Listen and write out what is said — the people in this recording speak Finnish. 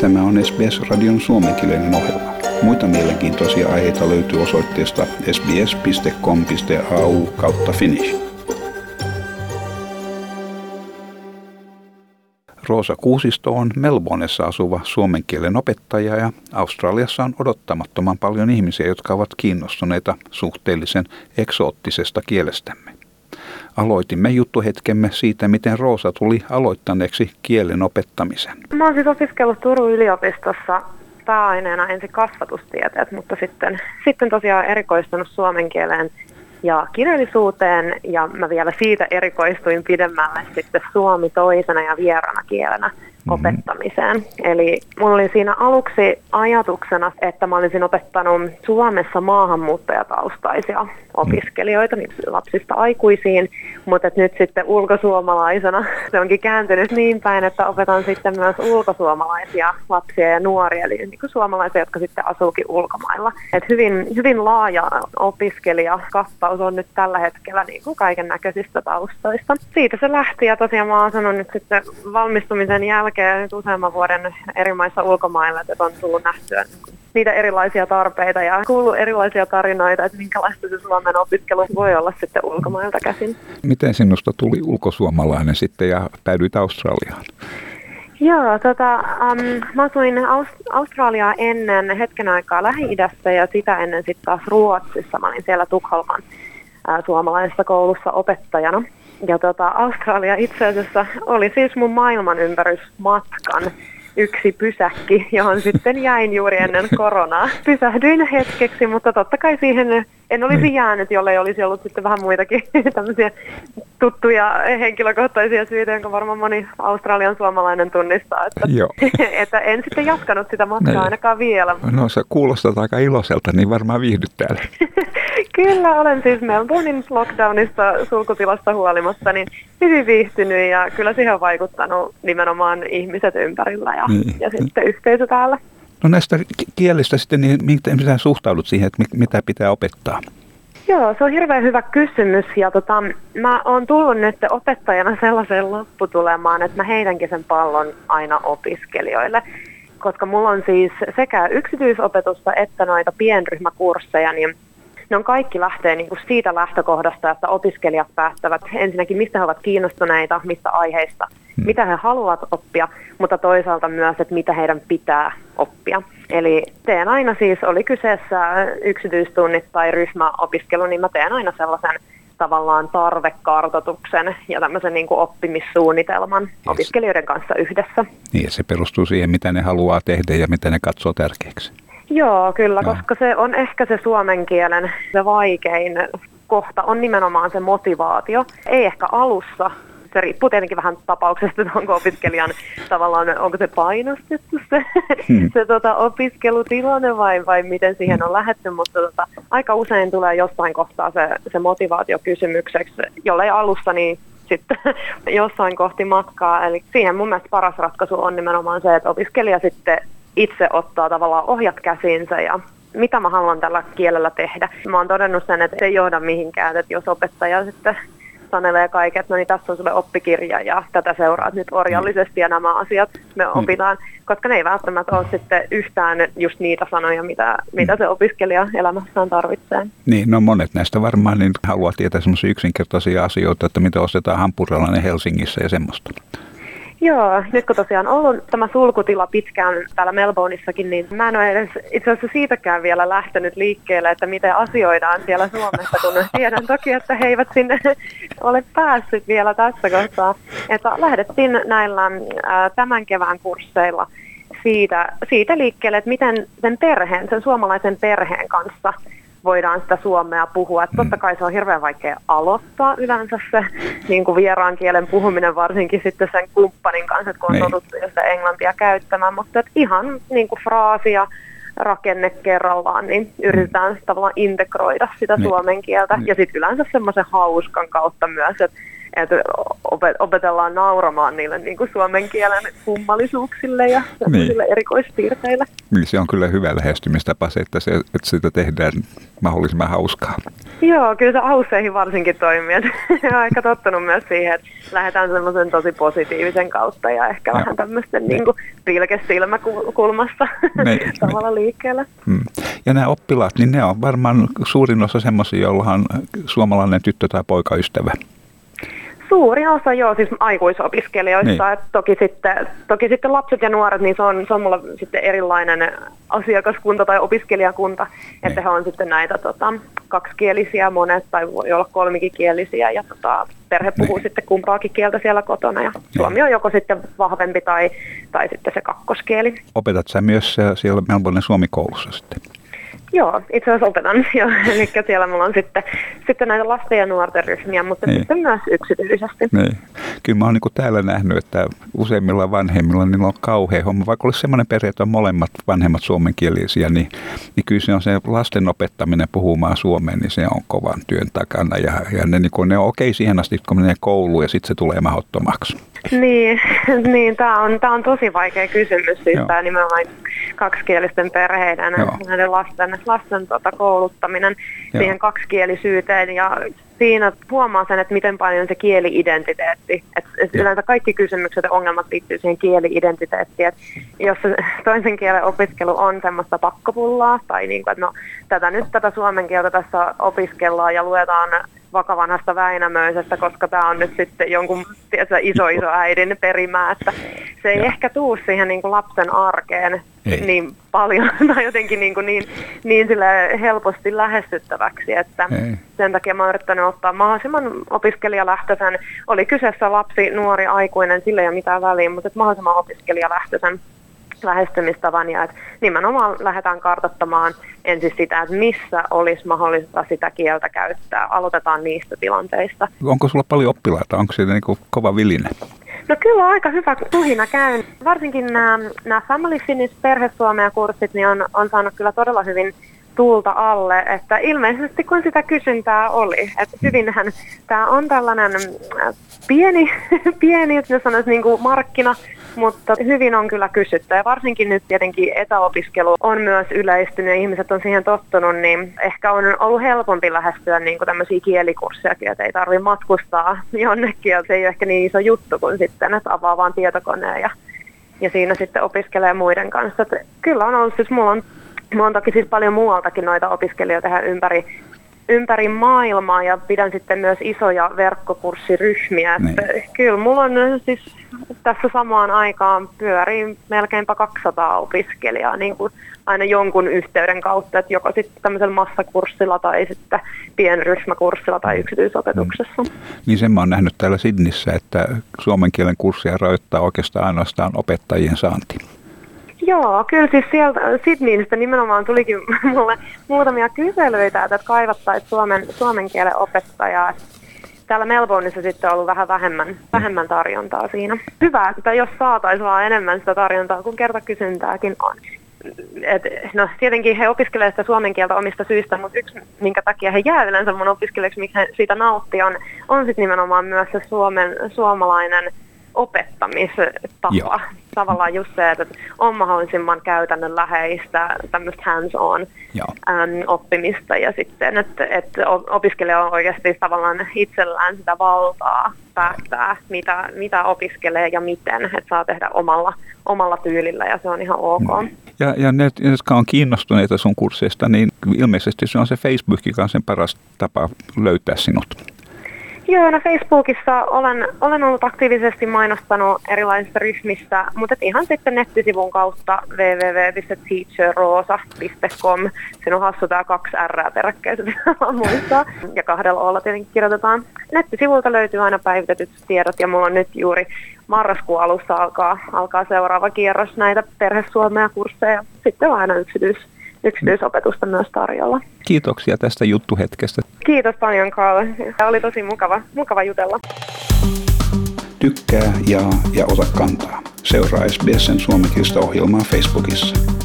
Tämä on SBS-radion suomenkielinen ohjelma. Muita mielenkiintoisia aiheita löytyy osoitteesta sbs.com.au kautta finnish. Roosa Kuusisto on Melbourneessa asuva suomen kielen opettaja ja Australiassa on odottamattoman paljon ihmisiä, jotka ovat kiinnostuneita suhteellisen eksoottisesta kielestämme. Aloitimme juttuhetkemme siitä, miten Roosa tuli aloittaneeksi kielen opettamisen. Mä oon siis opiskellut Turun yliopistossa pääaineena ensin kasvatustieteet, mutta sitten, sitten tosiaan erikoistunut suomen kieleen ja kirjallisuuteen ja mä vielä siitä erikoistuin pidemmälle sitten suomi toisena ja vieraana kielenä mm-hmm. opettamiseen. Eli mulla oli siinä aluksi ajatuksena, että mä olisin opettanut Suomessa maahanmuuttajataustaisia opiskelijoita, niin lapsista aikuisiin, mutta nyt sitten ulkosuomalaisena se onkin kääntynyt niin päin, että opetan sitten myös ulkosuomalaisia lapsia ja nuoria, eli niin kuin suomalaisia, jotka sitten asuukin ulkomailla. Et hyvin, hyvin laaja opiskelijakattaus on nyt tällä hetkellä niin kuin kaiken näköisistä taustoista. Siitä se lähti ja tosiaan mä oon sanonut nyt sitten valmistumisen jälkeen nyt useamman vuoden eri maissa ulkomailla, että on tullut nähtyä niitä erilaisia tarpeita ja kuullut erilaisia tarinoita, että minkälaista se Suomen opiskelu voi olla sitten ulkomailta käsin. Miten sinusta tuli ulkosuomalainen sitten ja päädyit Australiaan? Joo, tota, um, mä asuin Aust- Australiaa ennen hetken aikaa Lähi-idässä ja sitä ennen sitten taas Ruotsissa. Mä olin siellä Tukholman äh, suomalaisessa koulussa opettajana. Ja tota, Australia itse asiassa oli siis mun maailmanympärysmatkan yksi pysäkki, johon sitten jäin juuri ennen koronaa. Pysähdyin hetkeksi, mutta totta kai siihen en olisi niin. jäänyt, jollei olisi ollut sitten vähän muitakin tämmöisiä tuttuja henkilökohtaisia syitä, jonka varmaan moni Australian suomalainen tunnistaa. Että, Joo. että en sitten jatkanut sitä matkaa niin. ainakaan vielä. No sä kuulostat aika iloiselta, niin varmaan viihdyt täällä. Kyllä, olen siis Melbournein lockdownista sulkutilasta huolimatta niin hyvin viihtynyt ja kyllä siihen on vaikuttanut nimenomaan ihmiset ympärillä ja, niin. ja sitten yhteisö täällä. No näistä kielistä sitten, niin miten sä suhtaudut siihen, että mitä pitää opettaa? Joo, se on hirveän hyvä kysymys ja tota, mä oon tullut nyt opettajana sellaiseen lopputulemaan, että mä heitänkin sen pallon aina opiskelijoille. Koska mulla on siis sekä yksityisopetusta että noita pienryhmäkursseja, niin ne on kaikki lähtee niin kuin siitä lähtökohdasta, että opiskelijat päättävät ensinnäkin, mistä he ovat kiinnostuneita, mistä aiheista, hmm. mitä he haluavat oppia, mutta toisaalta myös, että mitä heidän pitää oppia. Eli teen aina siis, oli kyseessä yksityistunnit tai ryhmäopiskelu, niin mä teen aina sellaisen tavallaan tarvekartoituksen ja tämmöisen niin kuin oppimissuunnitelman yes. opiskelijoiden kanssa yhdessä. Niin, ja se perustuu siihen, mitä ne haluaa tehdä ja mitä ne katsoo tärkeäksi. Joo, kyllä, no. koska se on ehkä se suomen kielen se vaikein kohta on nimenomaan se motivaatio. Ei ehkä alussa, se riippuu tietenkin vähän tapauksesta, että onko opiskelijan tavallaan, onko se painostettu se, hmm. se tota, opiskelutilanne vai, vai miten siihen on lähetty, mutta tota, aika usein tulee jossain kohtaa se, se motivaatio kysymykseksi, jollei alussa, niin sitten jossain kohti matkaa. Eli siihen mun mielestä paras ratkaisu on nimenomaan se, että opiskelija sitten itse ottaa tavallaan ohjat käsiinsä ja mitä mä haluan tällä kielellä tehdä. Mä oon todennut sen, että se ei johda mihinkään, että jos opettaja sitten sanelee kaiket, no niin tässä on sulle oppikirja ja tätä seuraat nyt orjallisesti ja nämä asiat me mm. opitaan, koska ne ei välttämättä ole sitten yhtään just niitä sanoja, mitä, mitä se opiskelija elämässään tarvitsee. Niin, no monet näistä varmaan niin haluaa tietää semmoisia yksinkertaisia asioita, että mitä ostetaan hampurilainen Helsingissä ja semmoista. Joo, nyt kun tosiaan ollut tämä sulkutila pitkään täällä Melbourneissakin, niin mä en ole edes itse asiassa siitäkään vielä lähtenyt liikkeelle, että miten asioidaan siellä Suomessa, kun tiedän toki, että he eivät sinne ole päässyt vielä tässä kohtaa. Että lähdettiin näillä tämän kevään kursseilla siitä, siitä liikkeelle, että miten sen perheen, sen suomalaisen perheen kanssa – voidaan sitä suomea puhua. Että totta kai se on hirveän vaikea aloittaa yleensä se niin kuin vieraan kielen puhuminen, varsinkin sitten sen kumppanin kanssa, kun on niin. totuttu jo sitä englantia käyttämään. Mutta että ihan niin kuin fraasia, rakenne kerrallaan, niin yritetään mm. tavallaan integroida sitä niin. suomen kieltä. Niin. Ja sitten yleensä semmoisen hauskan kautta myös, että että opetellaan nauramaan niille niin kuin suomen kielen kummallisuuksille ja niin. erikoispiirteille. Niin, se on kyllä hyvä lähestymistapa se, että, se, että sitä tehdään mahdollisimman hauskaa. Joo, kyllä se hausseihin varsinkin toimii. Olen aika tottunut myös siihen, että lähdetään semmoisen tosi positiivisen kautta ja ehkä ja. vähän tämmöisten niin kuin pilkesilmäkulmassa niin, tavalla liikkeellä. Mm. Ja nämä oppilaat, niin ne on varmaan suurin osa semmoisia, joilla on suomalainen tyttö tai poikaystävä. Suurin osa joo, siis aikuisopiskelijoista. Niin. toki, sitten, toki sitten lapset ja nuoret, niin se on, se on mulla sitten erilainen asiakaskunta tai opiskelijakunta, niin. että he on sitten näitä tota, kaksikielisiä monet tai voi olla kolmikielisiä ja tota, perhe puhuu niin. sitten kumpaakin kieltä siellä kotona ja niin. suomi on joko sitten vahvempi tai, tai sitten se kakkoskieli. Opetat sä myös siellä Melbourne Suomi-koulussa sitten? Joo, itse asiassa opetan jo. Eli siellä mulla on sitten, sitten näitä lasten ja nuorten ryhmiä, mutta niin. sitten myös yksityisesti. Niin. Kyllä mä oon niin täällä nähnyt, että useimmilla vanhemmilla niin on kauhean homma. Vaikka olisi semmoinen perhe, että on molemmat vanhemmat suomenkielisiä, niin, niin kyllä se on se lasten opettaminen puhumaan suomeen, niin se on kovan työn takana. Ja, ja ne, niin ne on okei siihen asti, kun menee kouluun ja sitten se tulee mahdottomaksi. Niin, niin tämä on, tää on tosi vaikea kysymys, siis tämä nimenomaan kaksikielisten perheiden Joo. näiden lasten, lasten tota, kouluttaminen Joo. siihen kaksikielisyyteen ja siinä huomaa sen, että miten paljon se kieli-identiteetti, että et yleensä kaikki kysymykset ja ongelmat liittyy siihen kieli-identiteettiin, että jos se toisen kielen opiskelu on semmoista pakkopullaa, tai niin kuin, että no tätä nyt tätä suomen kieltä tässä opiskellaan ja luetaan vakavanhasta Väinämöisestä, koska tämä on nyt sitten jonkun tiedätkö, iso iso äidin perimää, että se ei ja. ehkä tuu siihen niin kuin lapsen arkeen ei. niin paljon tai jotenkin niin, kuin niin, niin sille helposti lähestyttäväksi, että ei. sen takia mä oon yrittänyt ottaa mahdollisimman opiskelijalähtöisen, oli kyseessä lapsi, nuori, aikuinen, sillä ei ole mitään väliä, mutta mahdollisimman opiskelijalähtöisen lähestymistavan ja että nimenomaan lähdetään kartoittamaan ensin sitä, että missä olisi mahdollista sitä kieltä käyttää. Aloitetaan niistä tilanteista. Onko sulla paljon oppilaita? Onko siitä niin kova viline? No kyllä aika hyvä tuhina käyn. Varsinkin nämä, nämä Family Finnish perhesuomea kurssit niin on, on saanut kyllä todella hyvin tuulta alle, että ilmeisesti kun sitä kysyntää oli, että hyvinhän tämä on tällainen äh, pieni, pieni jos sanoisi niin kuin markkina, mutta hyvin on kyllä kysytty ja varsinkin nyt tietenkin etäopiskelu on myös yleistynyt ja ihmiset on siihen tottunut, niin ehkä on ollut helpompi lähestyä niin kuin tämmöisiä kielikursseja, että ei tarvitse matkustaa jonnekin ja se ei ole ehkä niin iso juttu kuin sitten, että avaa vaan tietokoneen ja, ja siinä sitten opiskelee muiden kanssa. Että kyllä on ollut, siis mulla on, mulla on toki siis paljon muualtakin noita opiskelijoita tehdä ympäri ympäri maailmaa ja pidän sitten myös isoja verkkokurssiryhmiä. Niin. Kyllä mulla on siis tässä samaan aikaan pyörii melkeinpä 200 opiskelijaa niin kuin aina jonkun yhteyden kautta, että joko sitten tämmöisellä massakurssilla tai sitten pienryhmäkurssilla tai yksityisopetuksessa. Mm. Niin sen mä oon nähnyt täällä Sidnissä, että suomen kielen kurssia rajoittaa oikeastaan ainoastaan opettajien saanti. Joo, kyllä siis sieltä Sydneystä nimenomaan tulikin mulle muutamia kyselyitä, että kaivattaisiin suomen, suomen kielen opettajaa. Täällä Melbourneissa sitten on ollut vähän vähemmän, vähemmän tarjontaa siinä. Hyvä, että jos saataisiin vaan enemmän sitä tarjontaa, kun kerta kysyntääkin on. Et, no tietenkin he opiskelevat sitä suomen kieltä omista syistä, mutta yksi, minkä takia he jää yleensä mun opiskelijaksi, mikä he siitä nauttii, on, on sitten nimenomaan myös se suomen, suomalainen opettamistapa. Joo. Tavallaan just se, että on mahdollisimman käytännön läheistä tämmöistä hands-on äm, oppimista ja sitten, että, että opiskelija on oikeasti tavallaan itsellään sitä valtaa päättää, mitä, mitä opiskelee ja miten, että saa tehdä omalla, omalla tyylillä ja se on ihan ok. Mm. Ja, ja ne, jotka on kiinnostuneita sun kursseista, niin ilmeisesti se on se Facebook, joka on sen paras tapa löytää sinut. Joo, no Facebookissa olen, olen ollut aktiivisesti mainostanut erilaisista ryhmistä, mutta ihan sitten nettisivun kautta www.teacherroosa.com. Siinä on hassu tämä kaksi R peräkkäistä muistaa, ja kahdella olla tietenkin kirjoitetaan. Nettisivulta löytyy aina päivitetyt tiedot, ja mulla on nyt juuri marraskuun alussa alkaa, alkaa seuraava kierros näitä perhesuomea kursseja. Sitten on aina yksityis, yksityisopetusta myös tarjolla. Kiitoksia tästä juttuhetkestä. Kiitos paljon Karl. Tämä oli tosi mukava, mukava jutella. Tykkää, jaa ja ota kantaa. Seuraa SBSn suomenkielistä ohjelmaa Facebookissa.